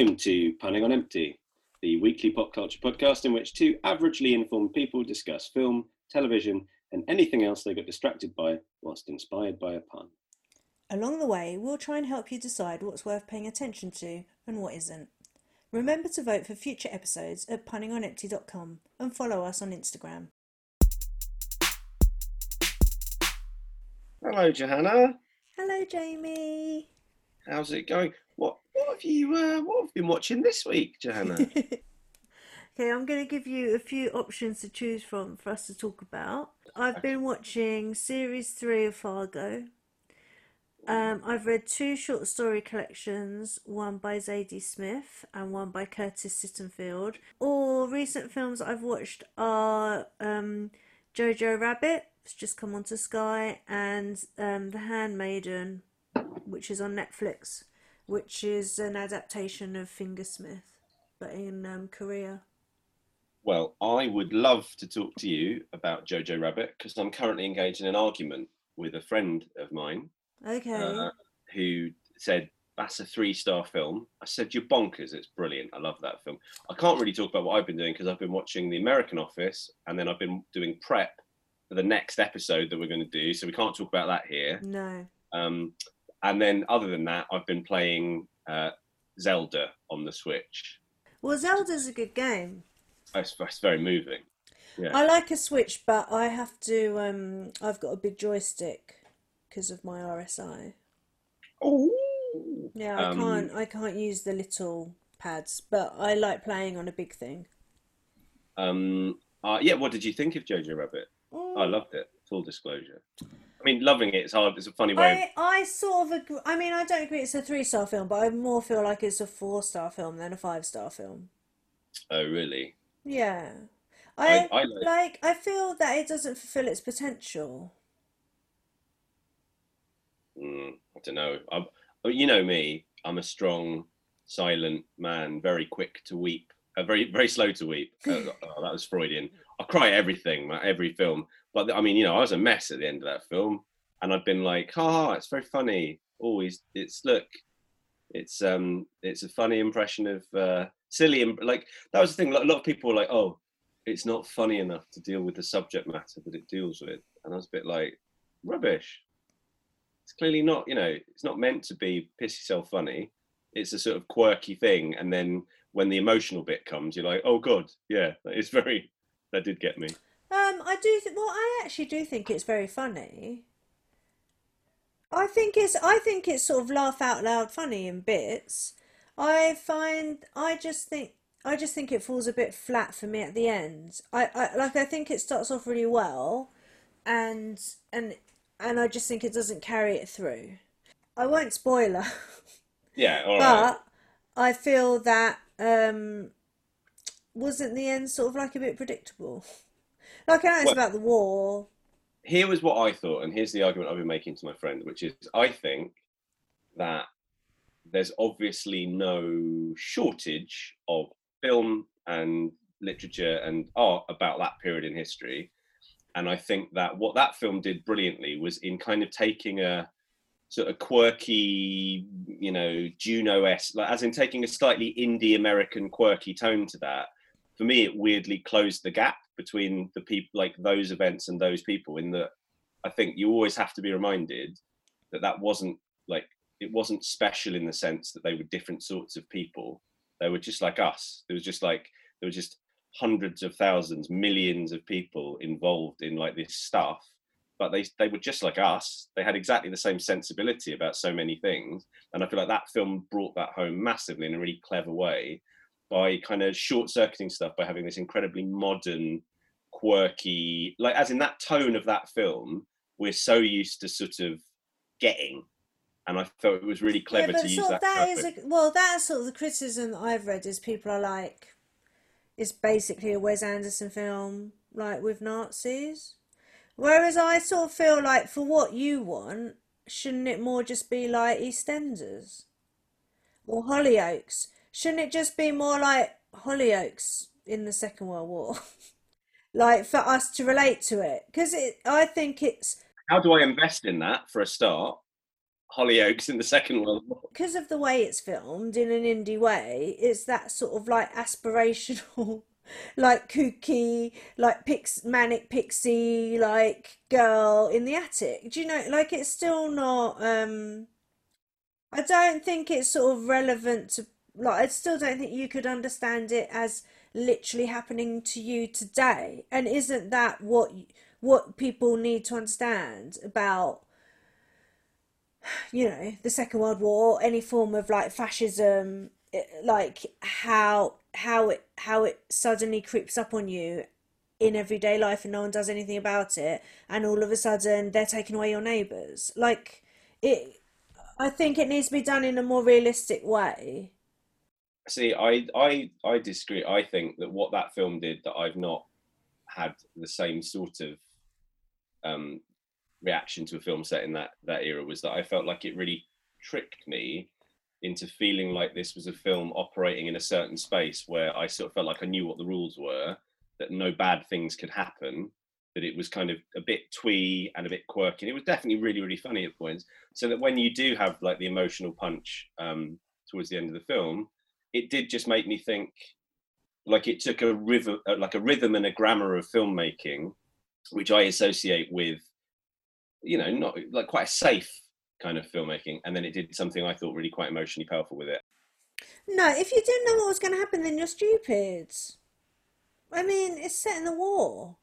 Welcome to Punning on Empty, the weekly pop culture podcast in which two averagely informed people discuss film, television, and anything else they got distracted by whilst inspired by a pun. Along the way, we'll try and help you decide what's worth paying attention to and what isn't. Remember to vote for future episodes at punningonempty.com and follow us on Instagram. Hello, Johanna. Hello, Jamie. How's it going? What what have you uh, what have you been watching this week, Johanna? okay, I'm going to give you a few options to choose from for us to talk about. I've been watching series three of Fargo. Um, I've read two short story collections, one by Zadie Smith and one by Curtis Sittenfeld. All recent films I've watched are um, Jojo Rabbit, it's just come onto Sky, and um, The Handmaiden, which is on Netflix, which is an adaptation of Fingersmith, but in um, Korea. well, I would love to talk to you about Jojo Rabbit because I'm currently engaged in an argument with a friend of mine Okay. uh, who said that's a three star film. I said you're bonkers. It's brilliant. I love that film. I can't really talk about what I've been doing because I've been watching The American Office and then I've been doing prep for the next episode that we're going to do. So we can't talk about that here. no. Um, and then other than that, I've been playing uh, Zelda on the Switch. Well, Zelda's a good game. It's, it's very moving. Yeah. I like a Switch, but I have to. Um, I've got a big joystick because of my RSI. Oh, Yeah, I Um, can't. I can't use the little pads, but I like playing on a big thing. Um, uh, yeah. What did you think of Jojo Rabbit? Mm. I loved it. Full disclosure. I mean, loving it. it is hard. It's a funny way. I, I sort of agree. I mean, I don't agree it's a three star film, but I more feel like it's a four star film than a five star film. Oh, really? Yeah. I- I, I like- like, I feel that it doesn't fulfill its potential. Mm, I don't know. Oh, you know me. I'm a strong, silent man. Very quick to weep. Uh, very, very slow to weep. Uh, oh, that was Freudian. I cry at everything, like, every film. But I mean, you know, I was a mess at the end of that film, and I've been like, "Ha, it's very funny." Always, it's look, it's um, it's a funny impression of uh, silly. im- Like that was the thing. A lot of people were like, "Oh, it's not funny enough to deal with the subject matter that it deals with," and I was a bit like, "Rubbish." It's clearly not. You know, it's not meant to be piss yourself funny. It's a sort of quirky thing, and then when the emotional bit comes, you're like, "Oh God, yeah, it's very." That did get me. Um, I do. Th- well, I actually do think it's very funny. I think it's. I think it's sort of laugh out loud funny in bits. I find. I just think. I just think it falls a bit flat for me at the end. I, I like. I think it starts off really well, and and and I just think it doesn't carry it through. I won't spoiler, Yeah, all right. but I feel that um, wasn't the end sort of like a bit predictable. Like I know it's Well- about the war. here was what I thought, and here's the argument I've been making to my friend, which is I think that there's obviously no shortage of film and literature and art about that period in history. And I think that what that film did brilliantly was in kind of taking a sort of quirky, you know, Juno esque, like, as in taking a slightly indie American quirky tone to that. For me, it weirdly closed the gap between the people, like those events and those people. In that, I think you always have to be reminded that that wasn't like it wasn't special in the sense that they were different sorts of people. They were just like us. There was just like there were just hundreds of thousands, millions of people involved in like this stuff. But they they were just like us. They had exactly the same sensibility about so many things. And I feel like that film brought that home massively in a really clever way by kind of short circuiting stuff by having this incredibly modern, quirky, like as in that tone of that film, we're so used to sort of getting. And I felt it was really clever yeah, to use that. that is a, well, that's sort of the criticism that I've read is people are like, it's basically a Wes Anderson film, like with Nazis. Whereas I sort of feel like for what you want, shouldn't it more just be like EastEnders or Hollyoaks? Shouldn't it just be more like Hollyoaks in the Second World War? like for us to relate to it, because it, I think it's How do I invest in that for a start? Hollyoaks in the Second World War. Because of the way it's filmed in an indie way, it's that sort of like aspirational, like kooky, like pix manic pixie, like girl in the attic. Do you know? Like it's still not. um I don't think it's sort of relevant to like. I still don't think you could understand it as literally happening to you today. And isn't that what what people need to understand about? you know the second world war any form of like fascism eh, like how how it how it suddenly creeps up on you in everyday life and no one does anything about it and all of a sudden they're taking away your neighbors like it i think it needs to be done in a more realistic way see i i i disagree i think that what that film did that i've not had the same sort of um reaction to a film set in that that era was that I felt like it really tricked me into feeling like this was a film operating in a certain space where I sort of felt like I knew what the rules were, that no bad things could happen, that it was kind of a bit twee and a bit quirky. And it was definitely really, really funny at points. So that when you do have like the emotional punch um, towards the end of the film, it did just make me think like it took a rhythm, uh, like a rhythm and a grammar of filmmaking, which I associate with you know, not like quite a safe kind of filmmaking, and then it did something I thought really quite emotionally powerful with it. No, if you didn't know what was going to happen, then you're stupid. I mean, it's set in the war.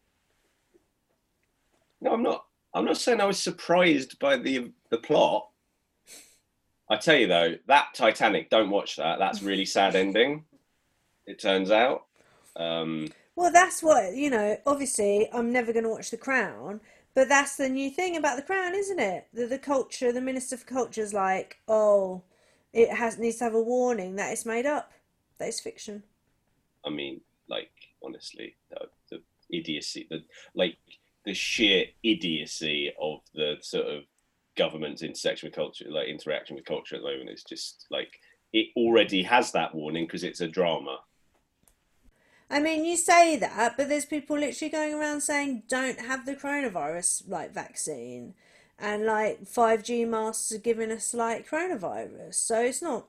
No, I'm not. I'm not saying I was surprised by the the plot. I tell you though, that Titanic, don't watch that. That's really sad ending. It turns out. Um, well, that's what you know. Obviously, I'm never going to watch The Crown but that's the new thing about the crown, isn't it? The the culture, the minister for culture is like, oh, it has needs to have a warning that it's made up, that it's fiction. I mean, like honestly, the, the idiocy, the like the sheer idiocy of the sort of government's intersection with culture, like interaction with culture at the moment is just like it already has that warning because it's a drama. I mean, you say that, but there's people literally going around saying don't have the coronavirus like vaccine, and like 5G masks are giving us like coronavirus. So it's not,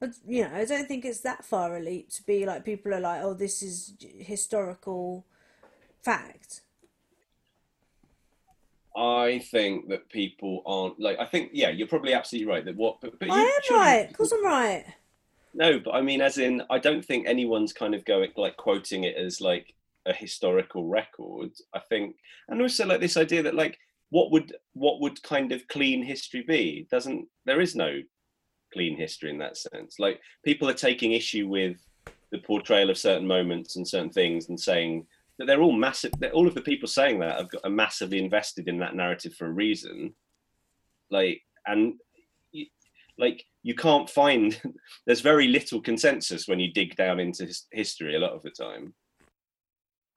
uh, you know, I don't think it's that far a leap to be like people are like, oh, this is historical fact. I think that people aren't like. I think yeah, you're probably absolutely right. That what, but, but I am right. Of course, I'm right. No, but I mean, as in, I don't think anyone's kind of going like quoting it as like a historical record. I think, and also like this idea that like what would what would kind of clean history be? Doesn't there is no clean history in that sense. Like people are taking issue with the portrayal of certain moments and certain things and saying they're all massive. That all of the people saying that have got are massively invested in that narrative for a reason. Like and like you can't find there's very little consensus when you dig down into his, history a lot of the time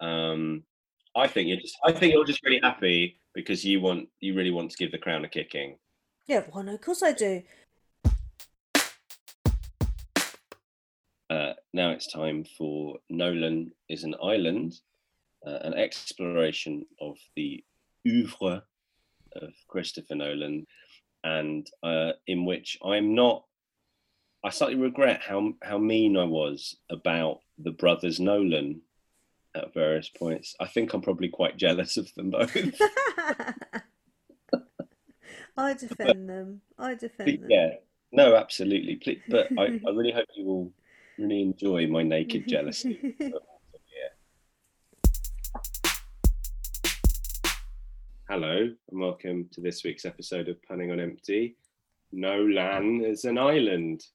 um i think you're just i think you're just really happy because you want you really want to give the crown a kicking yeah well no, of course i do uh, now it's time for nolan is an island uh, an exploration of the oeuvre of christopher nolan and uh, in which I'm not. I slightly regret how how mean I was about the brothers Nolan at various points. I think I'm probably quite jealous of them both. I defend them. I defend them. Yeah, no, absolutely. But I, I really hope you will really enjoy my naked jealousy. Hello, and welcome to this week's episode of Punning on Empty. Nolan is an island.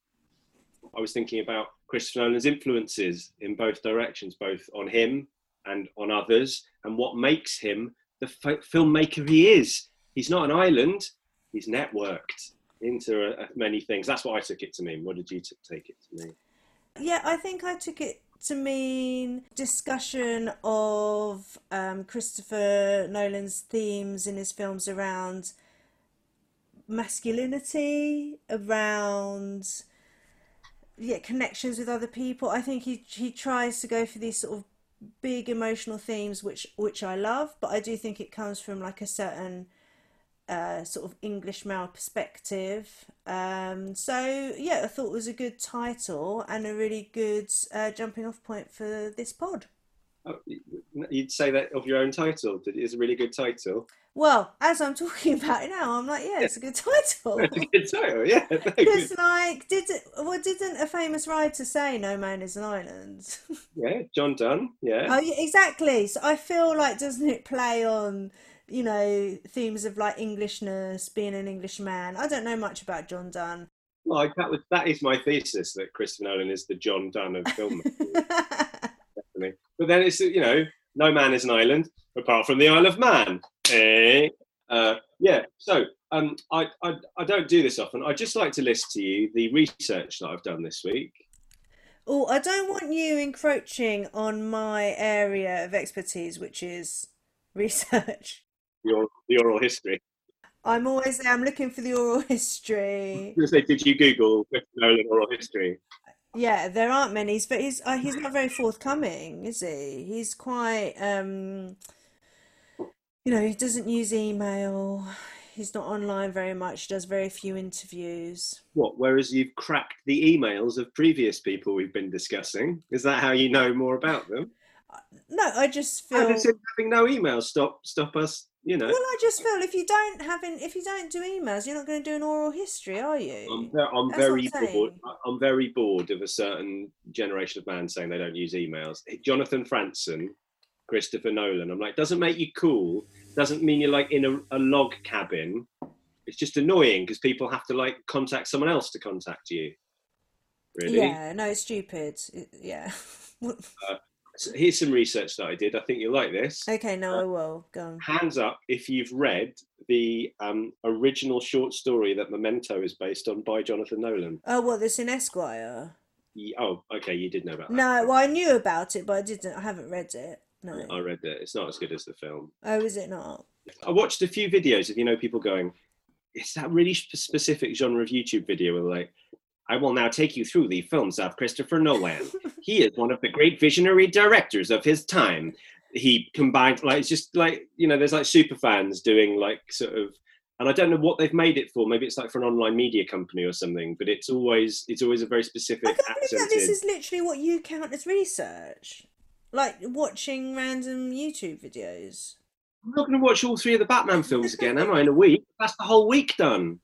I was thinking about Christopher Nolan's influences in both directions, both on him and on others, and what makes him the f- filmmaker he is. He's not an island, he's networked into many things. That's what I took it to mean. What did you t- take it to mean? Yeah, I think I took it to mean discussion of um, Christopher Nolan's themes in his films around masculinity, around yeah connections with other people. I think he he tries to go for these sort of big emotional themes, which which I love, but I do think it comes from like a certain uh, sort of English male perspective. Um, so yeah, I thought it was a good title and a really good uh, jumping off point for this pod. Oh, you'd say that of your own title. That is a really good title. Well, as I'm talking about it now, I'm like, yeah, it's a good title. It's a good title, yeah. Because, like, did it, well, didn't a famous writer say "No man is an island"? yeah, John Donne. Yeah. Oh, yeah, exactly. So I feel like doesn't it play on, you know, themes of like Englishness, being an Englishman? I don't know much about John Donne. Well, that was that is my thesis that Christopher Nolan is the John Donne of film. Definitely. But then it's you know, no man is an island apart from the Isle of Man. Eh? Uh, yeah. So um, I, I I don't do this often. I just like to list to you the research that I've done this week. Oh, I don't want you encroaching on my area of expertise, which is research. Your the oral history. I'm always there. I'm looking for the oral history. Say, did you Google Christopher Nolan oral history? Yeah, there aren't many, but he's uh, he's not very forthcoming, is he? He's quite um, you know, he doesn't use email. He's not online very much. Does very few interviews. What? Whereas you've cracked the emails of previous people we've been discussing. Is that how you know more about them? No, I just How feel. does having no emails stop stop us? You know. Well, I just feel if you don't have an, if you don't do emails, you're not going to do an oral history, are you? I'm, I'm very I'm bored. I'm very bored of a certain generation of man saying they don't use emails. Jonathan Franzen, Christopher Nolan. I'm like, doesn't make you cool. Doesn't mean you're like in a, a log cabin. It's just annoying because people have to like contact someone else to contact you. Really. Yeah, no, it's stupid. It- yeah. Uh, So here's some research that I did. I think you'll like this. Okay, no, I will. Go on. Hands up if you've read the um, original short story that Memento is based on by Jonathan Nolan. Oh, well, this in Esquire? Ye- Oh, okay, you did know about that. No, well, I knew about it, but I didn't. I haven't read it. No. I read that. It's not as good as the film. Oh, is it not? I watched a few videos of you know people going, it's that really specific genre of YouTube video where like, I will now take you through the films of Christopher Nolan. he is one of the great visionary directors of his time. He combined like it's just like you know there's like super fans doing like sort of and I don't know what they've made it for. Maybe it's like for an online media company or something. But it's always it's always a very specific. I can't believe that this is literally what you count as research. Like watching random YouTube videos. I'm not going to watch all three of the Batman films again, am I? In a week, that's the whole week done.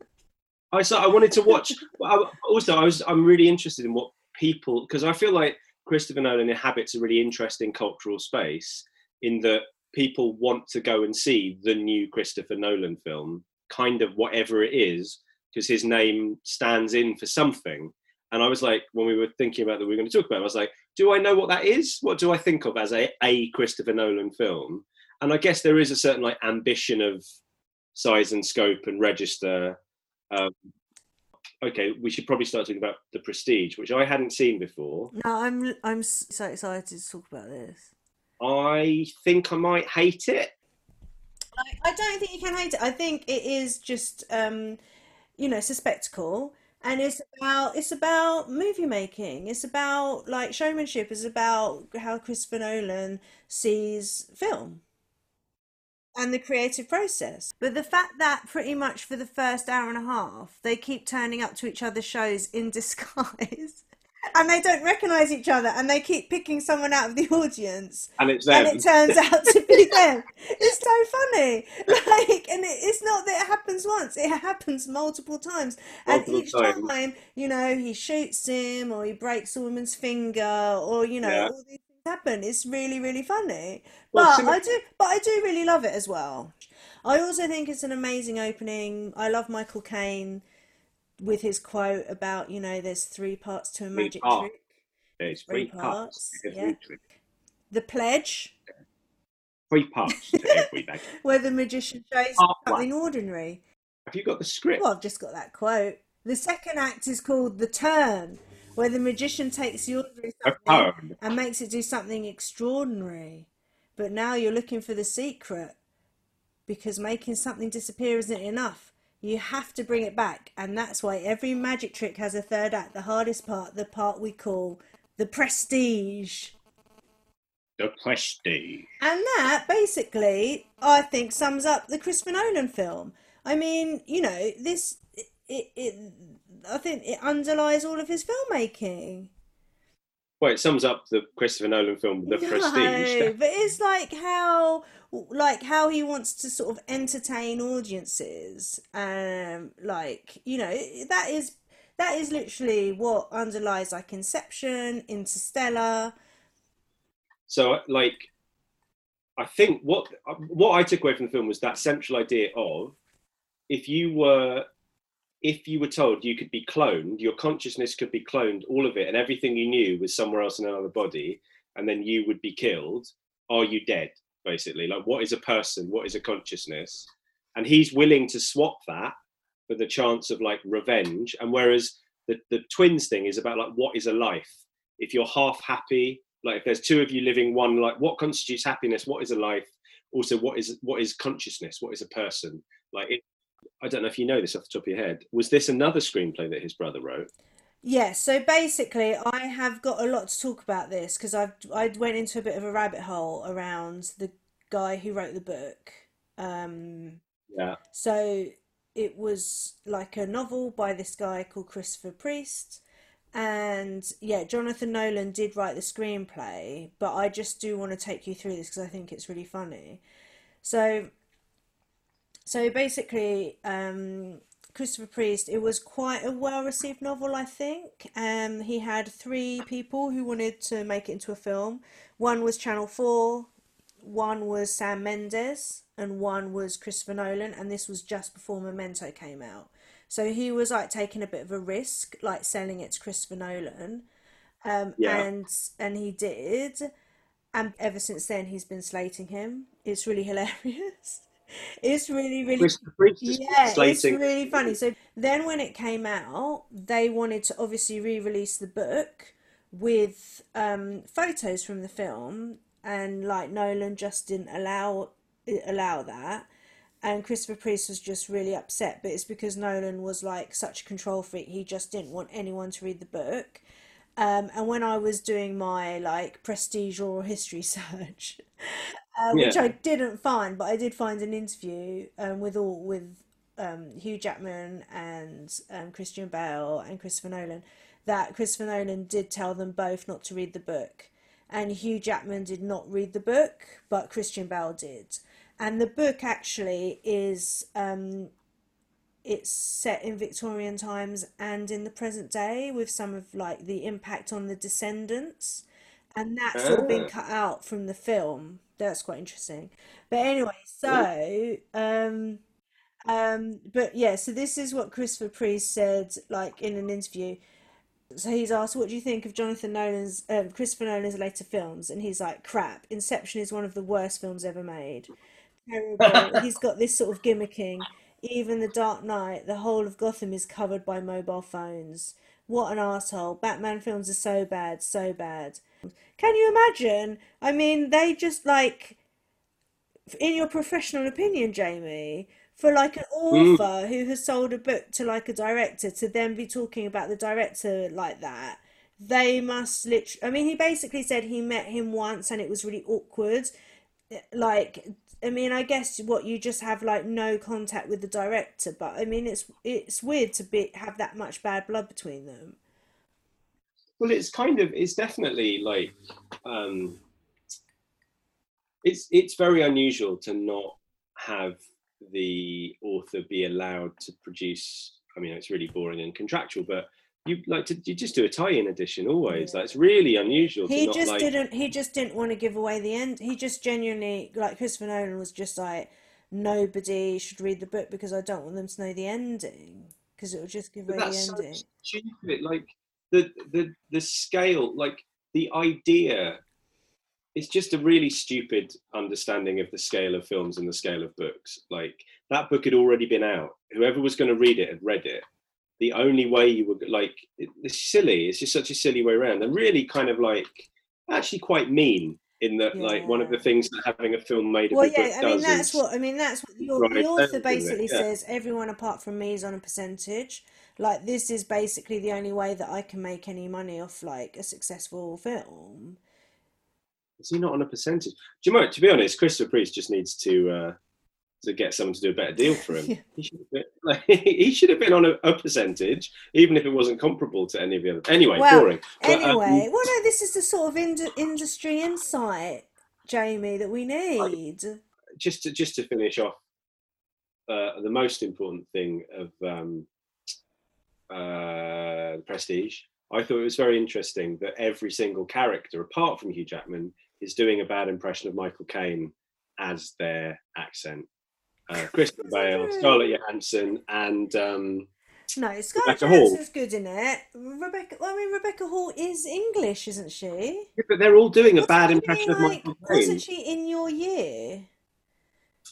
I so I wanted to watch. I, also, I was I'm really interested in what people because I feel like Christopher Nolan inhabits a really interesting cultural space in that people want to go and see the new Christopher Nolan film, kind of whatever it is, because his name stands in for something. And I was like, when we were thinking about that we were going to talk about, it, I was like, do I know what that is? What do I think of as a, a Christopher Nolan film? and I guess there is a certain like ambition of size and scope and register. Um, okay, we should probably start talking about the Prestige, which I hadn't seen before. No, I'm I'm so excited to talk about this. I think I might hate it. Like, I don't think you can hate it. I think it is just, um, you know, it's a spectacle, and it's about it's about movie making. It's about like showmanship. It's about how Christopher Nolan sees film and the creative process. But the fact that pretty much for the first hour and a half they keep turning up to each other's shows in disguise. And they don't recognize each other, and they keep picking someone out of the audience And it's and it turns out to be them. It's so funny. Like, and it, it's not that it happens once; it happens multiple times. And each times. time, you know, he shoots him, or he breaks a woman's finger, or you know, Yeah. all these happen. It's really, really funny. Well, But I do, but I do really love it as well. I also think it's an amazing opening. I love Michael Caine with his quote about, you know, there's three parts to a Three magic parts. trick. There's Three three parts, parts. yeah. The pledge. Three parts to every where the magician shows Oh, something ordinary. Have you got the script? Well, I've just got that quote. The second act is called The Turn, where the magician takes the ordinary A something poem. and makes it do something extraordinary. But now you're looking for the secret because making something disappear isn't enough. You have to bring it back, and that's why every magic trick has a third act. The hardest part, the part we call the prestige. The Prestige. And that basically, I think, sums up the Christopher Nolan film. I mean, you know, this it, it I think it underlies all of his filmmaking. Well, it sums up the Christopher Nolan film, The No, Prestige. but it's like how like how he wants to sort of entertain audiences. Um like, you know, that is that is literally what underlies like Inception, Interstellar. So, like, I think what what I took away from the film was that central idea of if you were if you were told you could be cloned, your consciousness could be cloned, all of it, and everything you knew was somewhere else in another body, and then you would be killed. Are you dead? Basically, like, what is a person? What is a consciousness? And he's willing to swap that for the chance of like revenge. And whereas the the twins thing is about like what is a life? If you're half happy, like if there's two of you living one, like what constitutes happiness? What is a life? Also, what is what is consciousness? What is a person? Like I don't know if you know this off the top of your head. Was this another screenplay that his brother wrote? Yeah, so basically, I have got a lot to talk about this because I've I went into a bit of a rabbit hole around the guy who wrote the book. Um, Yeah. so it was like a novel by this guy called Christopher Priest, and yeah, Jonathan Nolan did write the screenplay, but I just do want to take you through this because I think it's really funny. So, so basically, um, Christopher Priest, it was quite a well-received novel, I think. Um, he had three people who wanted to make it into a film. One was Channel 4, one was Sam Mendes, and one was Christopher Nolan, and this was just before Memento came out. So he was like taking a bit of a risk, like selling it to Christopher Nolan. Um, Yeah. and and he did. And ever since then, he's been slating him. It's really hilarious. It's really, really yeah, it's really funny. So then when it came out, they wanted to obviously re-release the book with um, photos from the film, and like Nolan just didn't allow allow that. And Christopher Priest was just really upset, but it's because Nolan was like such a control freak. He just didn't want anyone to read the book. Um, and when I was doing my like prestige oral history search, uh, which Yeah. I didn't find, but I did find an interview um, with all with um, Hugh Jackman and um, Christian Bale and Christopher Nolan that Christopher Nolan did tell them both not to read the book, and Hugh Jackman did not read the book, but Christian Bale did. And the book actually is um, it's set in Victorian times and in the present day with some of like the impact on the descendants and that's all been Ah. cut out from the film. That's quite interesting. But anyway, so um um but yeah, so this is what Christopher Priest said like in an interview. So he's asked, "What do you think of Jonathan Nolan's, um, Christopher Nolan's later films?" And he's like, "Crap. Inception is one of the worst films ever made. Terrible. He's got this sort of gimmicking. Even The Dark Knight, the whole of Gotham is covered by mobile phones. What an arsehole. Batman films are so bad, so bad. Can you imagine? I mean, they just like, in your professional opinion, Jamie, for like an Mm. author who has sold a book to like a director to then be talking about the director like that, they must literally. I mean, he basically said he met him once and it was really awkward. Like, I mean, I guess what you just have like no contact with the director, but I mean, it's it's weird to be have that much bad blood between them. Well, it's kind of it's definitely like um, it's it's very unusual to not have the author be allowed to produce. I mean, it's really boring and contractual, but you like to you just do a tie-in edition always. Like it's really unusual to He not just like. didn't. He just didn't want to give away the end. He just genuinely, like Christopher Nolan, was just like, nobody should read the book because I don't want them to know the ending because it will just give But away the that's so ending. stupid. Like the the the scale, like the idea. It's just a really stupid understanding of the scale of films and the scale of books. Like that book had already been out. Whoever was going to read it had read it. The only way you would like it- it's silly. It's just such a silly way around, and really kind of like actually quite mean. In that, like one of the things that having a film made of Well, yeah, I mean that's what I mean. That's what the, the author basically Yeah. says. Everyone apart from me is on a percentage. Like this is basically the only way that I can make any money off like a successful film. Is he not on a percentage? Do you know? To be honest, Christopher Priest just needs to uh, to get someone to do a better deal for him. Yeah. He, should have been, like, he should have been on a, a percentage, even if it wasn't comparable to any of the other. Anyway, Well, boring. But, um, Anyway, well, no, this is the sort of ind- industry insight, Jamie, that we need. just to just to finish off, uh, the most important thing of um, uh, Prestige, I thought it was very interesting that every single character, apart from Hugh Jackman, is doing a bad impression of Michael Caine as their accent. Uh, Christian Bale, Scarlett Johansson, and um, No, Scarlett Rebecca Hall. Johansson's good in it. Rebecca, well, I mean, Rebecca Hall is English, isn't she? yeah, but they're all doing a bad impression of Michael Caine. Wasn't she in your year?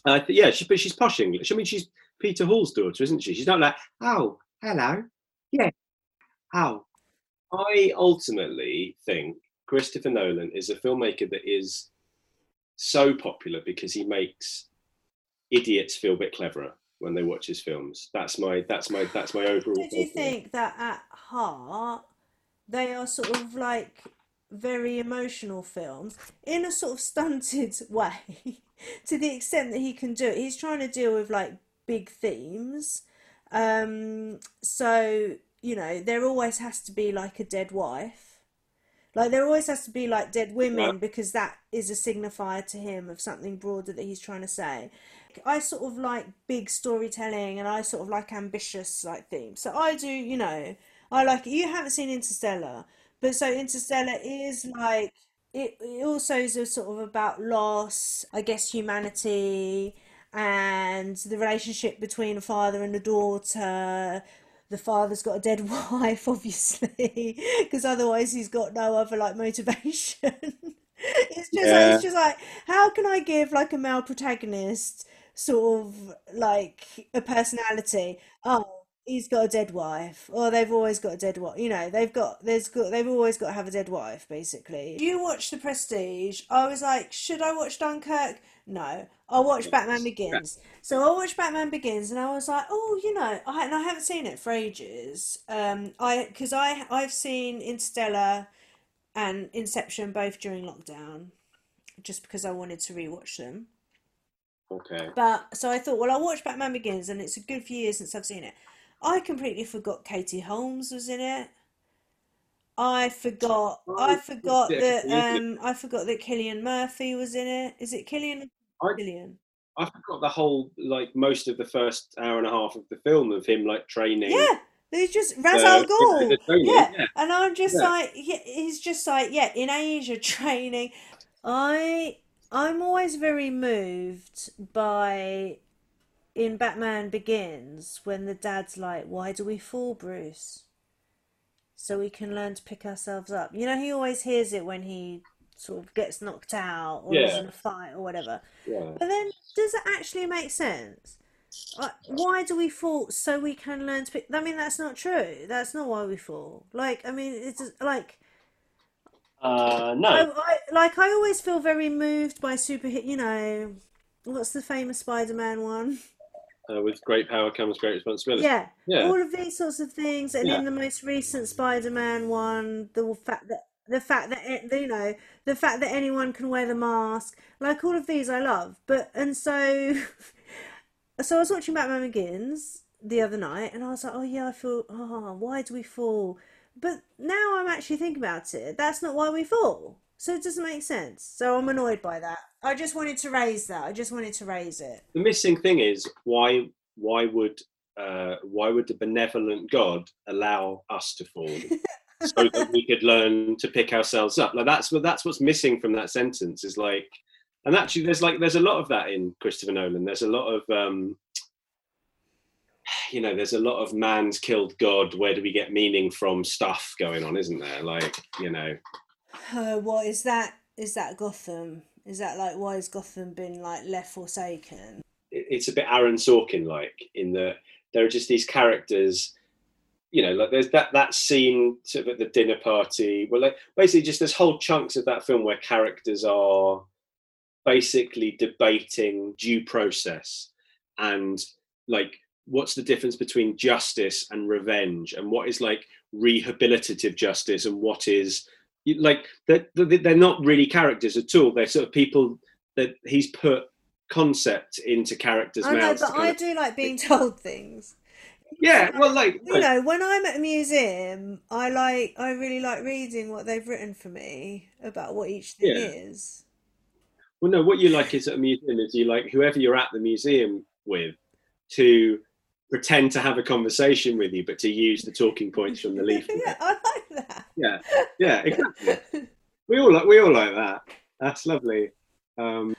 Uh, yeah, she, but she's posh English. I mean, she's Peter Hall's daughter, isn't she? She's not like, oh, hello, yeah, How? I ultimately think Christopher Nolan is a filmmaker that is so popular because he makes idiots feel a bit cleverer when they watch his films. That's my that's my that's my overall. Did you think that at heart they are sort of like very emotional films in a sort of stunted way to the extent that he can do it? He's trying to deal with like big themes. Um, so, you know, there always has to be like a dead wife. Like there always has to be like dead women because that is a signifier to him of something broader that he's trying to say. I sort of like big storytelling and I sort of like ambitious like themes. So I do, you know, I like you haven't seen Interstellar, but so Interstellar is like it, it also is a sort of about loss, I guess humanity and the relationship between a father and a daughter. The father's got a dead wife, obviously, because otherwise he's got no other like motivation. It's just like, it's just like how can I give like a male protagonist sort of like a personality? Oh, he's got a dead wife, or they've always got a dead wife. You know, they've got there's got they've always got to have a dead wife, basically. You watch The Prestige. I was like, should I watch Dunkirk? No, I'll watch Batman Begins. So I watched Batman Begins, and I was like, oh, you know, I and I haven't seen it for ages. Um, I because I I've seen Interstellar and Inception both during lockdown, just because I wanted to rewatch them. Okay. But so I thought, well, I'll watch Batman Begins, and it's a good few years since I've seen it. I completely forgot Katie Holmes was in it. I forgot. I forgot that. Um, I forgot that Cillian Murphy was in it. Is it Killian? I- Killian. I forgot the whole like most of the first hour and a half of the film of him like training. Yeah, there's just Ra's al Ghul. Yeah, yeah. and I'm just Yeah. like, yeah, he's just like, yeah, in Asia training. I I'm always very moved by in Batman Begins when the dad's like, "Why do we fall, Bruce?" So we can learn to pick ourselves up. You know, he always hears it when he sort of gets knocked out or is in a fight or whatever. Yeah. But then, does it actually make sense? Like, why do we fall so we can learn to pick? I mean, that's not true. That's not why we fall. Like, I mean, it's just, like Uh, no. I like I always feel very moved by super. You know, what's the famous Spider-Man one? Uh, with great power comes great responsibility. Yeah, Yeah. all of these sorts of things, and Yeah. in the most recent Spider-Man one, the fact that the fact that it, you know the fact that anyone can wear the mask, like all of these, I love. But and so, so I was watching Batman Begins the other night, and I was like, oh yeah, I feel, oh, why do we fall? But now I'm actually thinking about it. That's not why we fall. So it doesn't make sense. So I'm annoyed by that. I just wanted to raise that. I just wanted to raise it. The missing thing is why why would uh, why would the benevolent God allow us to fall so that we could learn to pick ourselves up? Like that's what that's what's missing from that sentence is like, and actually there's like there's a lot of that in Christopher Nolan. There's a lot of um, you know there's a lot of man's killed God. Where do we get meaning from? Stuff going on, isn't there? Like you know. Uh, what is that? Is that Gotham? Is that like why has Gotham been like left forsaken? it's a bit Aaron Sorkin like in that there are just these characters, you know, like there's that that scene sort of at the dinner party. Well, like basically just there's whole chunks of that film where characters are basically debating due process and like what's the difference between justice and revenge and what is like rehabilitative justice and what is like they're, they're not really characters at all they're sort of people that he's put concept into characters' I know, mouths. but I do like being told things. yeah, well, like, You know, when I'm at a museum, I like I really like reading what they've written for me about what each thing Yeah. is. well, no, what you like is at a museum is you like whoever you're at the museum with to pretend to have a conversation with you, but to use the talking points from the leaflet. yeah, I like that. Yeah, yeah, exactly. we all like we all like that. That's lovely. Um,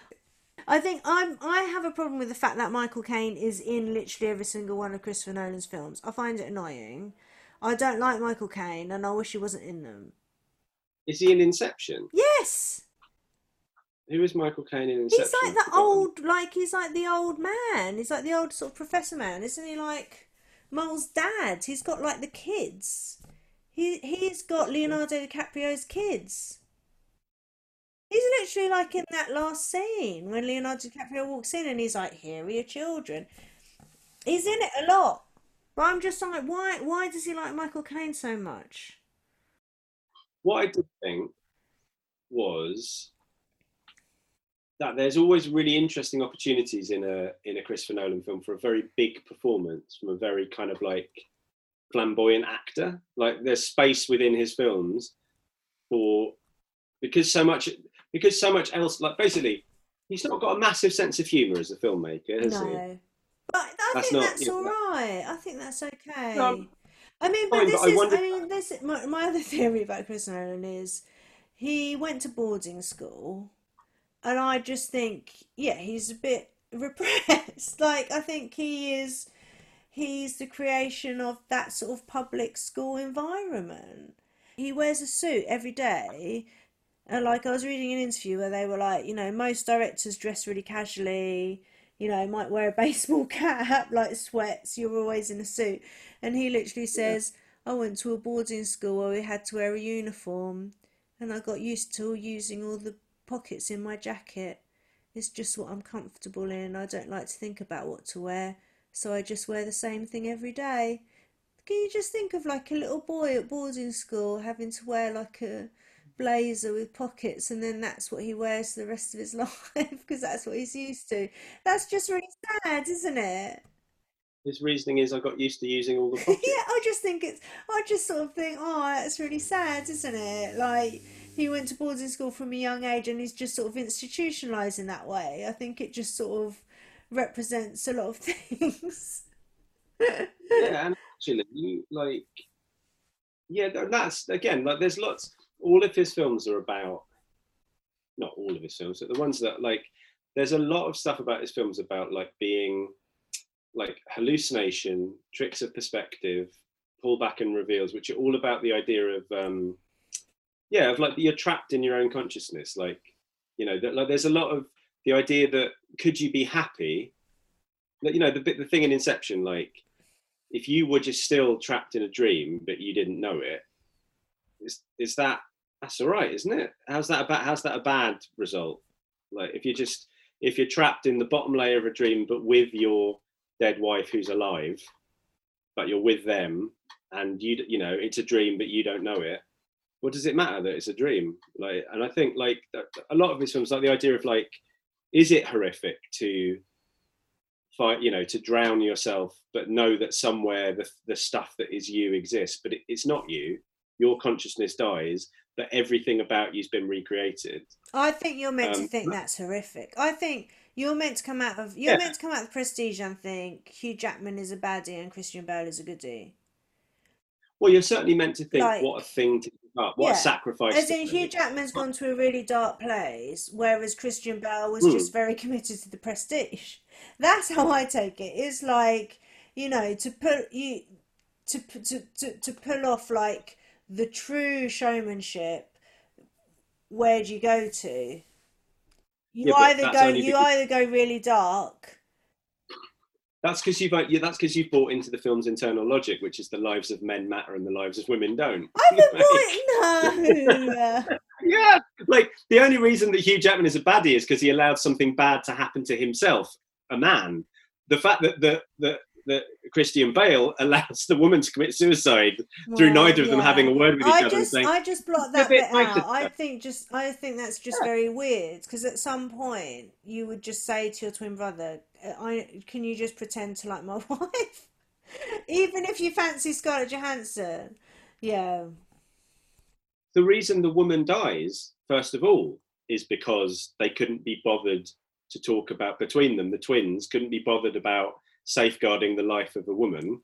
I think I'm I have a problem with the fact that Michael Caine is in literally every single one of Christopher Nolan's films. I find it annoying. I don't like Michael Caine and I wish he wasn't in them. is he in Inception? Yes. Who is Michael Caine in Inception? He's like the Forgotten. old like he's like the old man. He's like the old sort of professor man, isn't he like Mal's dad? He's got like the kids. He he's got Leonardo DiCaprio's kids. He's literally like in that last scene when Leonardo DiCaprio walks in and he's like, "Here are your children." He's in it a lot, but I'm just like, why? Why does he like Michael Caine so much? What I did think was that there's always really interesting opportunities in a in a Christopher Nolan film for a very big performance from a very kind of like flamboyant actor. Like there's space within his films for because so much because so much else like basically he's not got a massive sense of humor as a filmmaker, has he? No, but I That's think not- that's all that- right. I think that's okay. No, I mean, but fine, this but I is. wonder- I mean, this my, my other theory about Chris Nolan is he went to boarding school, and I just think, yeah, he's a bit repressed. Like I think he is. He's the creation of that sort of public school environment. He wears a suit every day. And like I was reading an interview where they were like, you know, most directors dress really casually, you know, might wear a baseball cap, like sweats, you're always in a suit. And he literally says, I went to a boarding school where we had to wear a uniform and I got used to using all the pockets in my jacket. It's just what I'm comfortable in. I don't like to think about what to wear, so I just wear the same thing every day. Can you just think of like a little boy at boarding school having to wear like a blazer with pockets and then that's what he wears the rest of his life because that's what he's used to. That's just really sad, isn't it? His reasoning is I got used to using all the pockets. Yeah, I just think it's, I just sort of think, oh, that's really sad, isn't it? Like, he went to boarding school from a young age and he's just sort of institutionalized in that way. I think it just sort of represents a lot of things. yeah, and actually, like, yeah, that's again like there's lots. All of his films are about, not all of his films, but the ones that like, there's a lot of stuff about his films about like being, like hallucination, tricks of perspective, pullback and reveals, which are all about the idea of, um, yeah, of like you're trapped in your own consciousness. Like, you know, that like there's a lot of the idea that could you be happy? Like, you know, the bit the thing in Inception, like if you were just still trapped in a dream but you didn't know it, is is that that's all right, isn't it? How's that about? How's that a bad result? Like if you just if you're trapped in the bottom layer of a dream but with your dead wife who's alive, but you're with them and you you know it's a dream but you don't know it. What does it matter that it's a dream? Like, and I think like a lot of his films, like the idea of like, is it horrific to fight you know to drown yourself but know that somewhere the, the stuff that is you exists but it, it's not you your consciousness dies but everything about you's been recreated I think you're meant to Um, think that's horrific. I think you're meant to come out of you're Yeah. meant to come out of the Prestige and think Hugh Jackman is a baddie and Christian Bale is a goodie. well you're certainly meant to think Like- what a thing to up what Yeah. a sacrifice As in, Hugh. Jackman's gone to a really dark place, whereas Christian Bale was Hmm. just very committed to the prestige. That's how I take it. It's like, you know, to put you to to to, to pull off like the true showmanship. Where do you go to? You Yeah, either go you because- either go really dark. That's because you've uh, yeah, that's because you've bought into the film's internal logic which is the lives of men matter and the lives of women don't. I Like- haven't no. yeah. Like the only reason that hugh jackman is a baddie is because he allowed something bad to happen to himself a man. The fact that the the that Christian Bale allows the woman to commit suicide through Well, neither of them having a word with each I other and just, saying, I just blocked that bit bit nicer out. I think just, I think that's just very weird because at some point you would just say to your twin brother, uh, "I can you just pretend to like my wife, even if you fancy Scarlett Johansson." Yeah, the reason the woman dies, first of all, is because they couldn't be bothered to talk about between them, the twins couldn't be bothered about safeguarding the life of a woman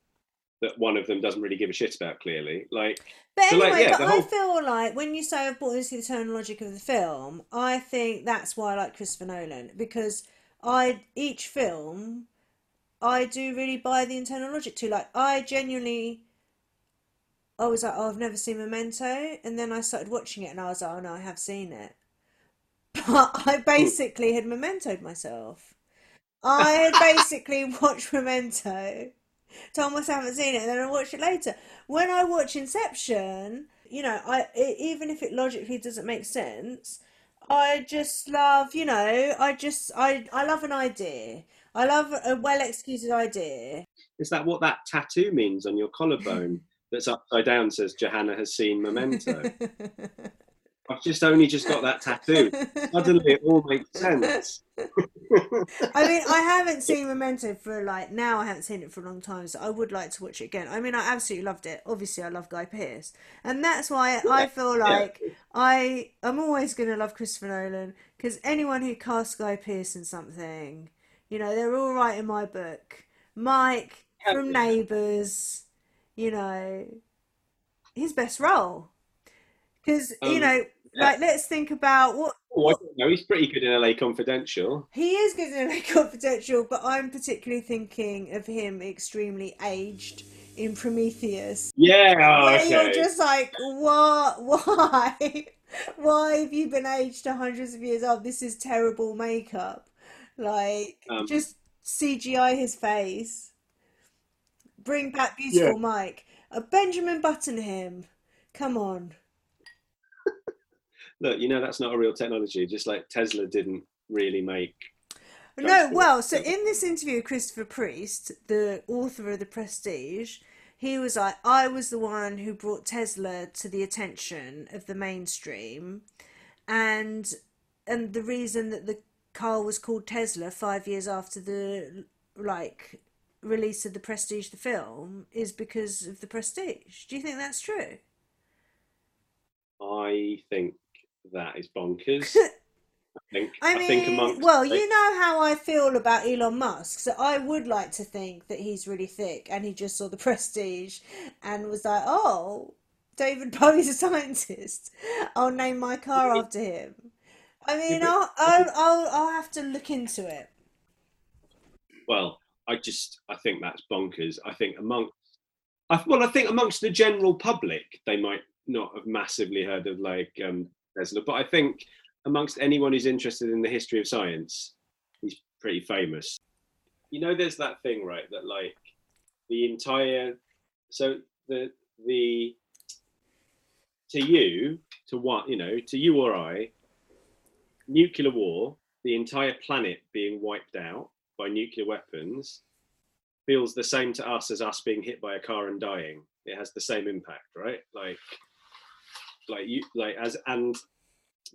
that one of them doesn't really give a shit about clearly. Like but So, like, anyway, yeah, but the I feel like when you say I've bought into the eternal logic of the film, I think that's why I like Christopher Nolan because I each film I do really buy the internal logic to. Like I genuinely I was like, oh, I've never seen Memento, and then I started watching it, and I was like, oh no, I have seen it. But I hmm. basically had mementoed myself. I had basically watched Memento, Thomas haven't seen it, and then I watched it later. When I watch Inception, you know, I it, even if it logically doesn't make sense, I just love, you know, I just I I love an idea. I love a well executed idea. is that what that tattoo means on your collarbone that's upside down says Johanna has seen Memento? I've just only just got that tattoo. Suddenly it all makes sense. I mean, I haven't seen Memento for like now. I haven't seen it for a long time, so I would like to watch it again. I mean, I absolutely loved it. Obviously, I love Guy Pearce, and that's why I feel like I I'm always gonna love Christopher Nolan because anyone who casts Guy Pearce in something, you know, they're all right in my book. Mike from Yeah. Neighbours, you know, his best role, because you Um, know, yeah. Like let's think about what Oh, I don't know. He's pretty good in LA Confidential. He is good in LA Confidential, but I'm particularly thinking of him extremely aged in Prometheus. Yeah, oh, Where you're just like, what? Why? Why have you been aged to hundreds of years old? This is terrible makeup. Like, Um, just CGI his face. Bring back beautiful Yeah. Mike. A Benjamin Button him. Come on. Look, you know that's not a real technology. Just like Tesla didn't really make. No, well, so in this interview with Christopher Priest, the author of The Prestige, he was like, I was the one who brought Tesla to the attention of the mainstream, and and the reason that the car was called Tesla five years after the like release of The Prestige, the film, is because of The Prestige. Do you think that's true? I think that is bonkers. I think. I think mean, amongst. well, you know how I feel about Elon Musk, so I would like to think that he's really thick and he just saw the prestige and was like, oh, David Bowie's a scientist. I'll name my car after him. I mean, I'll, I'll, I'll, I'll have to look into it. Well, I just I think that's bonkers. I think among, I, well, I think amongst the general public, they might not have massively heard of like um, Tesla, but I think amongst anyone who's interested in the history of science, he's pretty famous. You know, there's that thing, right? That like the entire, so the the to you, to what you know, to you or I, nuclear war, the entire planet being wiped out by nuclear weapons feels the same to us as us being hit by a car and dying. It has the same impact, right? Like, like you, like as and,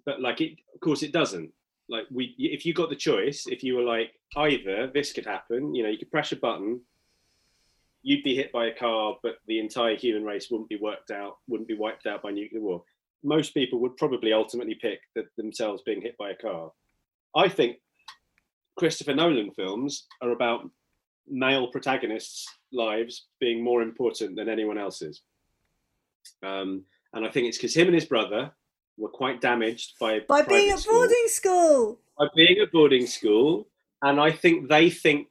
but like it, of course, it doesn't. Like we, if you got the choice, if you were like either this could happen, you know, you could press a button, you'd be hit by a car, but the entire human race wouldn't be worked out, wouldn't be wiped out by nuclear war. Most people would probably ultimately pick the, themselves being hit by a car. I think Christopher Nolan films are about male protagonists' lives being more important than anyone else's. Um, and I think it's because him and his brother were quite damaged by By being at school, boarding school. by being at boarding school, and I think they think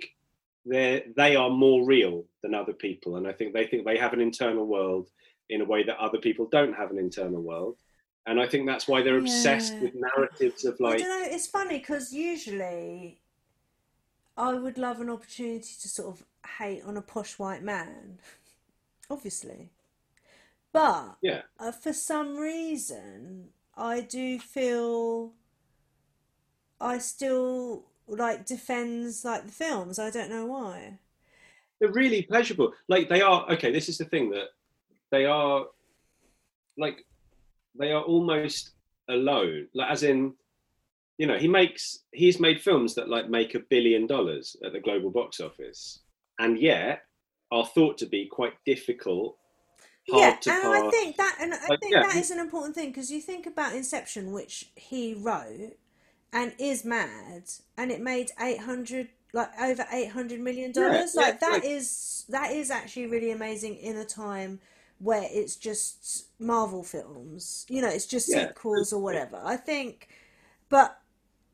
they they are more real than other people, and I think they think they have an internal world in a way that other people don't have an internal world. And I think that's why they're obsessed Yeah. with narratives of like. I don't know, it's funny because usually I would love an opportunity to sort of hate on a posh white man, obviously. But yeah uh, for some reason, I do feel I still like defends like the films. I don't know why. they're really pleasurable. Like they are. Okay, this is the thing that they are like they are almost alone. Like as in, you know, he makes he's made films that like make a billion dollars at the global box office, and yet are thought to be quite difficult. Yeah, and I think that, and I Like, think yeah. that is an important thing because you think about Inception, which he wrote and is mad, and it made eight hundred, like over eight hundred million dollars. Yeah, like yeah, that like- is that is actually really amazing in a time where it's just Marvel films. You know, it's just sequels or whatever. I think, but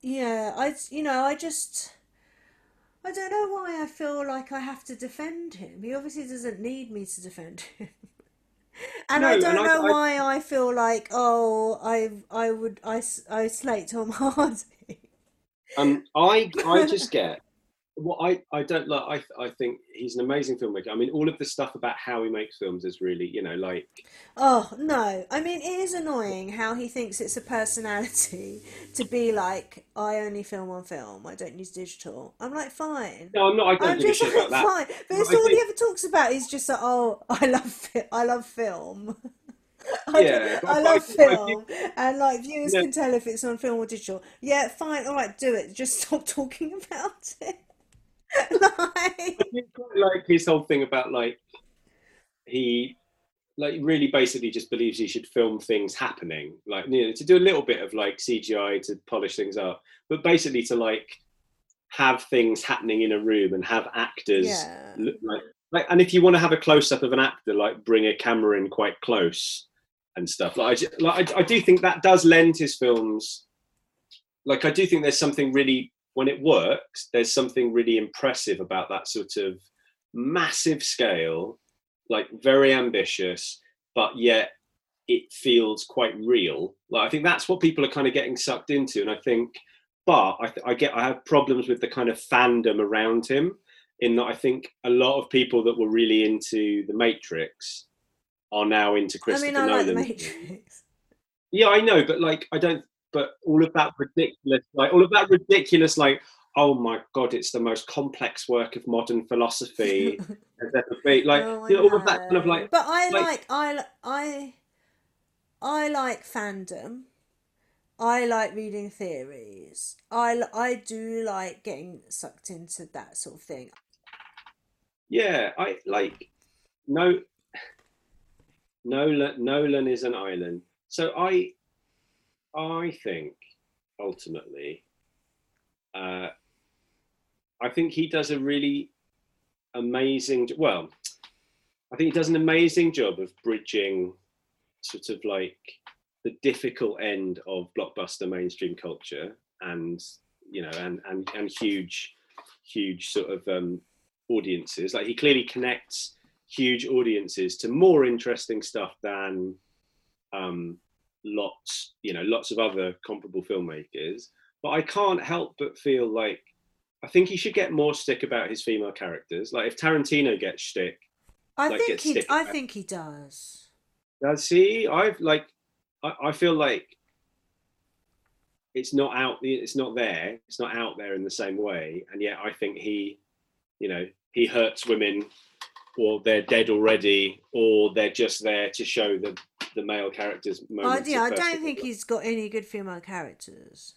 yeah, I you know I just. I don't know why I feel like I have to defend him. He obviously doesn't need me to defend him. And I don't and know I- why I feel like, oh, I I would I I slate Tom Hardy. Um, I I just get what I I don't like. I I think he's an amazing filmmaker. I mean, all of the stuff about how he makes films is really, you know, like Oh, no. I mean, it is annoying how he thinks it's a personality to be like, I only film on film. I don't use digital. I'm like, fine. no, I'm not. I don't I'm just shit like, that. fine. But it's I all he ever talks about is just like, oh, I love fi- I love film. I, Yeah, I I love I film, and like viewers Yeah. can tell if it's on film or digital. Yeah, fine, all right, do it. Just stop talking about it. like, I do quite like his whole thing about like he like really basically just believes he should film things happening, like you know, to do a little bit of like CGI to polish things up, but basically to like have things happening in a room and have actors yeah, look like like and if you want to have a close up of an actor like bring a camera in quite close and stuff. Like I, ju- like I, I do think that does lend his films like I do think there's something really when it works there's something really impressive about that sort of massive scale like very ambitious but yet it feels quite real like I think that's what people are kind of getting sucked into and I think but I, th- I get I have problems with the kind of fandom around him in that I think a lot of people that were really into the Matrix are now into I Christopher mean, I like the Nolan. Matrix. Yeah, I know, but like I don't. But all of that ridiculous, like all of that ridiculous, like oh my god, it's the most complex work of modern philosophy there's ever been. Like Oh, you know, all of that kind of like But I like- like I I I like fandom. I like reading theories. I I do like getting sucked into that sort of thing. yeah, I like no. Nolan, Nolan is an island. So I, I think ultimately, uh, I think he does a really amazing. Well, I think he does an amazing job of bridging, sort of like the difficult end of blockbuster mainstream culture, and you know, and and and huge, huge sort of um, audiences. Like he clearly connects huge audiences to more interesting stuff than um, lots, you know, lots of other comparable filmmakers. But I can't help but feel like I think he should get more stick about his female characters. Like if Tarantino gets stick, I Like, think he I think he does. does he? I've like, I, I feel like it's not out, it's not there, it's not out there in the same way, and yet I think he, you know, he hurts women, or they're dead already, or they're just there to show the the male characters. I, Moments yeah, I don't think he's got any good female characters.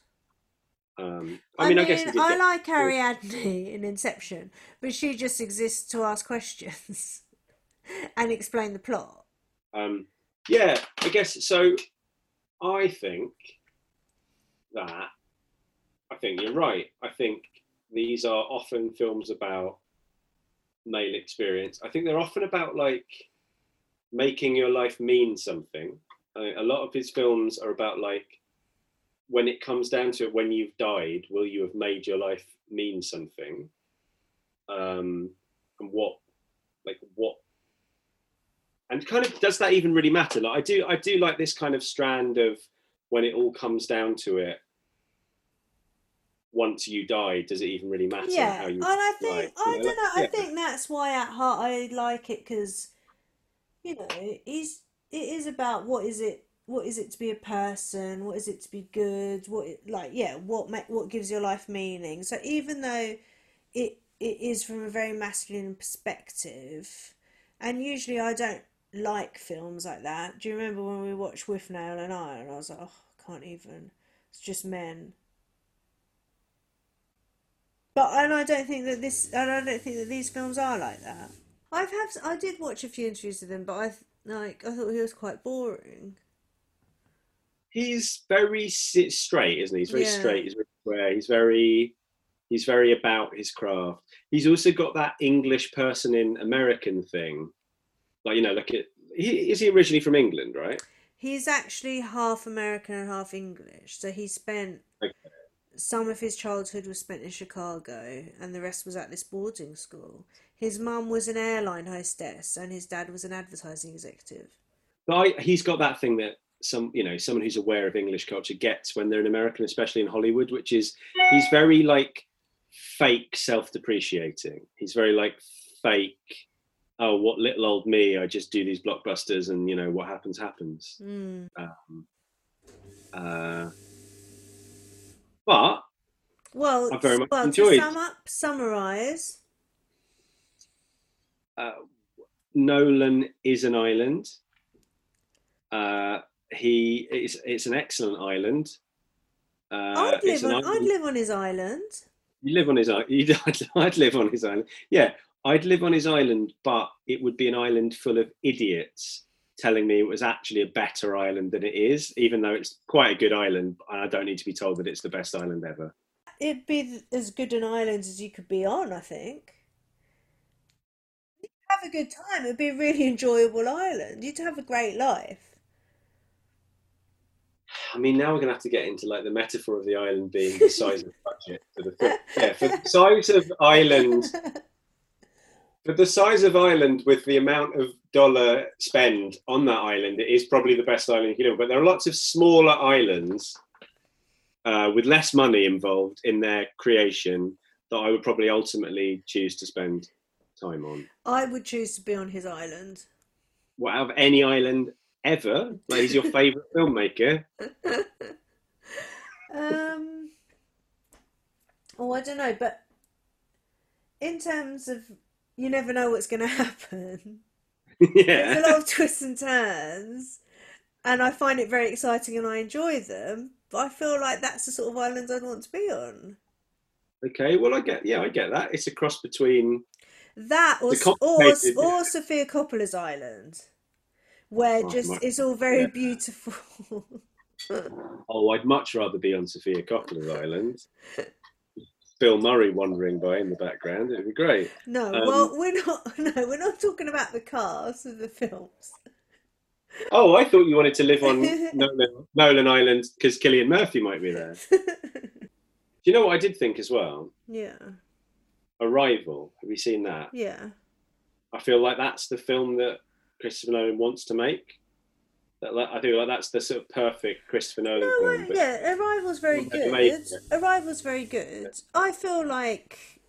Um, I mean, I, guess I get- like Ariadne in Inception, but she just exists to ask questions and explain the plot. Um, yeah, I guess so. I think that I think you're right. I think these are often films about male experience. I think they're often about like making your life mean something. I a lot of his films are about like when it comes down to it, when you've died, will you have made your life mean something? Um, and what, like what and kind of does that even really matter like i do i do like this kind of strand of when it all comes down to it once you die does it even really matter Yeah, and I think die? I know, don't know. I think that's why at heart I like it because, you know, is it is about what is it what is it to be a person? What is it to be good? What like yeah, what what gives your life meaning? So even though it it is from a very masculine perspective. And usually I don't like films like that. Do you remember when we watched Withnail and Iron? I was like, oh, I can't even. It's just men. But and I don't think that this, and I don't think that these films are like that. I've had, I did watch a few interviews with him, but I like, I thought he was quite boring. He's very straight, isn't he? He's very Yeah. straight. He's very square. He's very, he's very about his craft. He's also got that English person in American thing, like you know, like it. He, is he originally from England, right? He's actually half American and half English. So he spent Okay. some of his childhood was spent in Chicago and the rest was at this boarding school. His mum was an airline hostess and his dad was an advertising executive. But I, he's got that thing that some, you know, someone who's aware of English culture gets when they're an American, especially in Hollywood, which is he's very like fake self-depreciating. He's very like fake. Oh, what little old me! I just do these blockbusters, and you know what happens happens. Mm. Um, uh, but Well, I very much well, enjoyed- to sum up, summarize. Uh, Nolan is an island. Uh, he it's it's an excellent island. Uh, I'd live on. I'd live on his island. You live on his island. I'd live on his island. Yeah, I'd live on his island, but it would be an island full of idiots telling me it was actually a better island than it is, even though it's quite a good island. And I don't need to be told that it's the best island ever. It'd be as good an island as you could be on, I think. Have a good time. It'd be a really enjoyable island. You'd have a great life. I mean, now we're gonna have to get into like the metaphor of the island being the size of budget for the. Yeah, for the size of island, for the size of island with the amount of dollar spend on that island, it is probably the best island you do. But there are lots of smaller islands uh, with less money involved in their creation that I would probably ultimately choose to spend time on. I would choose to be on his island. What out of any island ever? Like, he's your favourite filmmaker? um, oh, I don't know, but in terms of you never know what's going to happen. There's yeah. a lot of twists and turns, and I find it very exciting and I enjoy them. But I feel like that's the sort of island I'd want to be on. Okay. Well, I get. Yeah, I get that. It's a cross between. That or or or Sofia Coppola's island, where Oh, just my- it's all very yeah. beautiful. Oh, I'd much rather be on Sofia Coppola's island. Bill Murray wandering by in the background. It'd be great. No, Um, well, we're not. No, we're not talking about the cast of the films. Oh, I thought you wanted to live on Nolan, Nolan Island because Cillian Murphy might be there. Do you know what I did think as well? Yeah, Arrival. Have you seen that? yeah. I feel like that's the film that Christopher Nolan wants to make. That, like, I feel like that's the sort of perfect Christopher Nolan No, film. But- yeah, Arrival's very Well, they've made good. Arrival's very good. I feel like,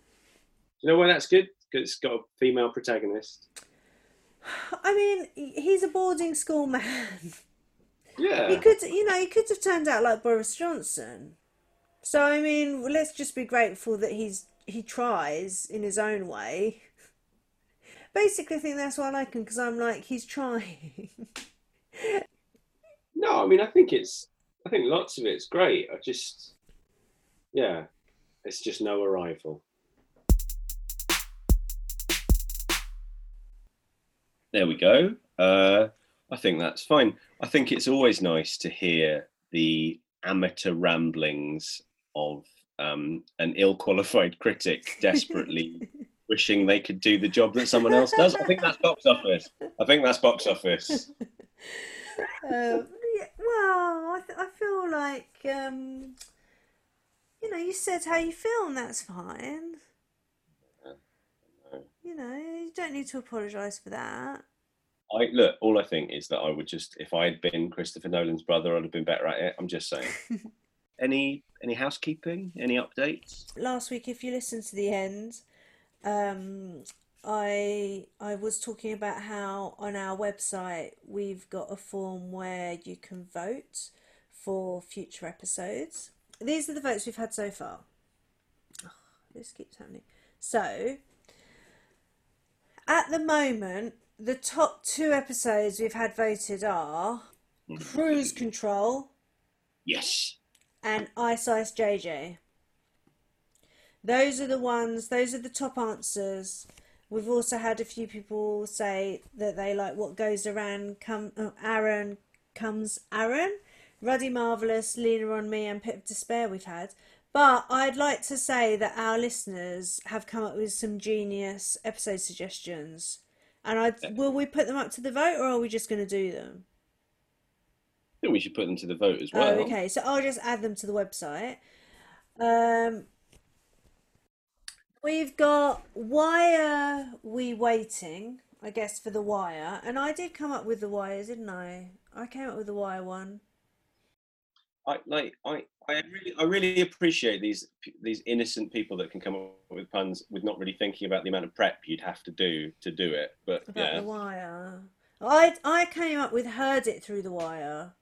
you know why that's good? Because it's got a female protagonist. I mean, he's a boarding school man. He Yeah. could, you know, he could have turned out like Boris Johnson. So I mean, let's just be grateful that he's he tries in his own way. Basically, I think that's why I like him because I'm like he's trying. No, I mean, I think it's. I think lots of it's great. I just. Yeah. It's just no arrival. There we go. Uh, I think that's fine. I think it's always nice to hear the amateur ramblings of um, an ill-qualified critic desperately wishing they could do the job that someone else does. I think that's box office. I think that's box office. Um, yeah, well, I, th- I feel like um, you know, you said how you feel, and that's fine. You know, you don't need to apologise for that. I look. All I think is that I would just, if I had been Christopher Nolan's brother, I'd have been better at it. I'm just saying. any any housekeeping? Any updates? Last week, if you listened to the end, um, I I was talking about how on our website we've got a form where you can vote for future episodes. These are the votes we've had so far. Oh, this keeps happening. So, at the moment, the top two episodes we've had voted are Cruise Control Yes. And Ice Ice JJ. Those are the ones, those are the top answers. We've also had a few people say that they like what goes around come uh, Aaron comes Aaron, Ruddy Marvelous, Lena on Me and Pit of Despair we've had. But I'd like to say that our listeners have come up with some genius episode suggestions. And I will we put them up to the vote or are we just going to do them? Think we should put them to the vote as Oh, well. okay. So I'll just add them to the website. Um, we've got Why Are We Waiting? I guess for the Wire, and I did come up with the Wire, didn't I? I came up with the Wire one. I like I I really I really appreciate these these innocent people that can come up with puns with not really thinking about the amount of prep you'd have to do to do it. But about yeah, the Wire. I I came up with Heard It Through the Wire,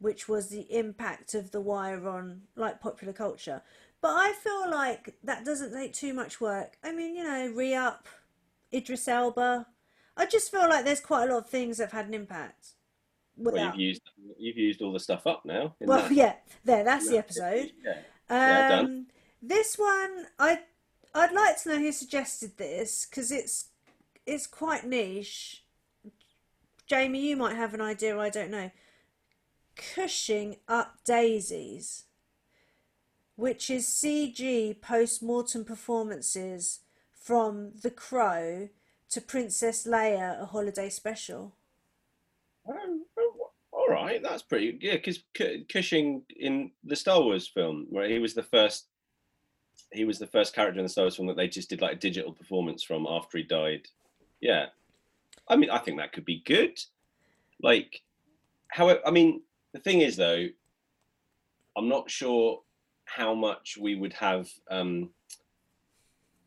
which was the impact of the Wire on like popular culture. But I feel like that doesn't take too much work. I mean, you know, Re-Up, Idris Elba. I just feel like there's quite a lot of things that have had an impact. well, you've used you've used all the stuff up now. well, that- yeah, there, that's the episode. Yeah. Yeah, done. Um, this one, I I'd like to know who suggested this because it's it's quite niche. Jamie, you might have an idea. I don't know. Cushing up daisies, which is CG post-mortem performances from The Crow to Princess Leia, a holiday special. Oh, oh, all right, that's pretty. Yeah, because Cushing in the Star Wars film, where he was the first, he was the first character in the Star Wars film that they just did like a digital performance from after he died. Yeah, I mean, I think that could be good. Like, how? I mean, the thing is though, I'm not sure how much we would have. um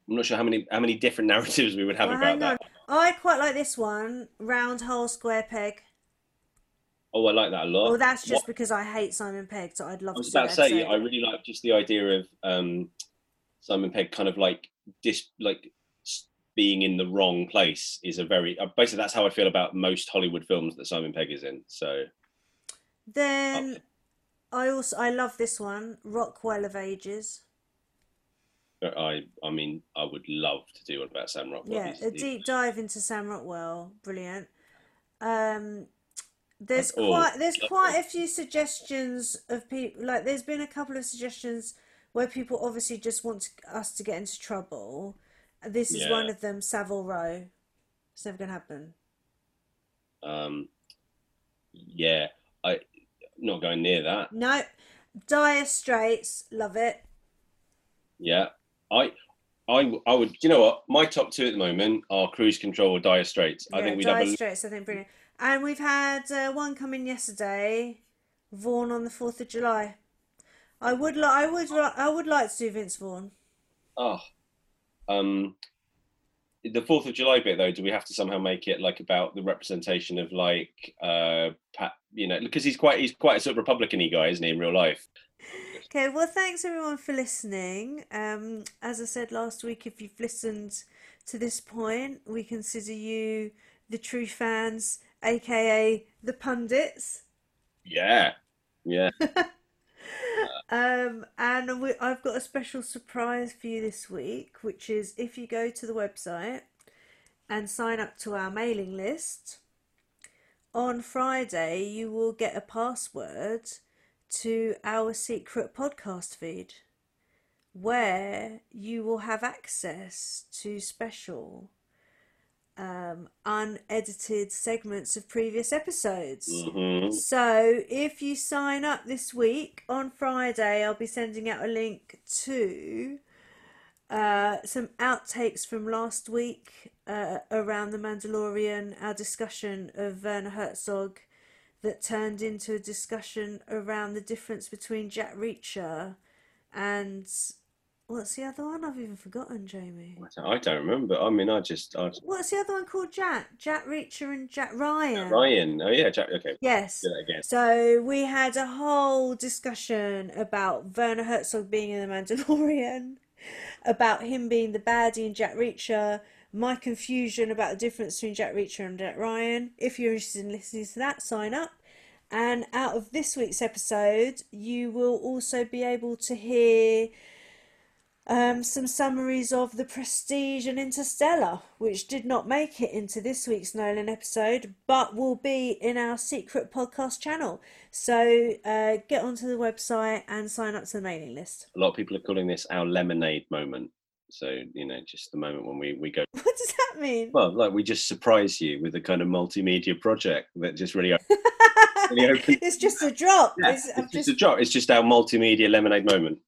I'm not sure how many how many different narratives we would have Well, about that. I quite like this one. Round hole, square peg. Oh, I like that a lot. Well, that's just What- because I hate Simon Pegg, so I'd love I was to about to say, episode. I really like just the idea of um, Simon Pegg kind of like dis like being in the wrong place is a very uh, basically that's how I feel about most Hollywood films that Simon Pegg is in. So Then. I also I love this one, Rockwell of Ages. I I mean I would love to do one about Sam Rockwell. Yeah, He's- a he's- deep dive into Sam Rockwell, brilliant. Um, there's quite there's quite a few suggestions of people. Like, there's been a couple of suggestions where people obviously just want to, us to get into trouble. This is one of them, Savile Row. It's never gonna happen. Um, yeah, I not going near that. No, Dire Straits, love it. Yeah, I. I, I would, you know what? My top two at the moment are Cruise Control or Dire Straits. I think we'd Dire have a Straits, I think brilliant. And we've had uh, one come in yesterday, Vaughn on the Fourth of July. I would like, I would, li- I would like to do Vince Vaughn. Oh, um, the Fourth of July bit though. Do we have to somehow make it like about the representation of like, uh, Pat, you know, because he's quite he's quite a sort of Republican-y guy, isn't he, in real life? Okay, well, thanks everyone for listening. Um, as I said last week, if you've listened to this point, we consider you the true fans, aka the pundits. Yeah, yeah. Um, and we, I've got a special surprise for you this week, which is if you go to the website and sign up to our mailing list, on Friday you will get a password to our secret podcast feed where you will have access to special um, unedited segments of previous episodes. hmm So, if you sign up this week on Friday, I'll be sending out a link to uh, some outtakes from last week uh, around The Mandalorian, our discussion of Werner Herzog that turned into a discussion around the difference between Jack Reacher and what's the other one? I've even forgotten, Jamie. I don't remember. I mean, I just I, What's the other one called? Jack? Jack Reacher and Jack Ryan. Ryan. Oh yeah, Jack. Okay, Yes. do that again. So we had a whole discussion about Werner Herzog being in The Mandalorian. about him being the baddie in Jack Reacher, my confusion about the difference between Jack Reacher and Jack Ryan. If you're interested in listening to that, sign up. And out of this week's episode, you will also be able to hear um, some summaries of The Prestige and Interstellar, which did not make it into this week's Nolan episode, but will be in our secret podcast channel. So uh, get onto the website and sign up to the mailing list. A lot of people are calling this our lemonade moment. So you know, just the moment when we we go. What does that mean? Well, like we just surprise you with a kind of multimedia project that just really. really opens- it's just a drop. Yeah, It's, it's just just a drop. It's just our multimedia lemonade moment.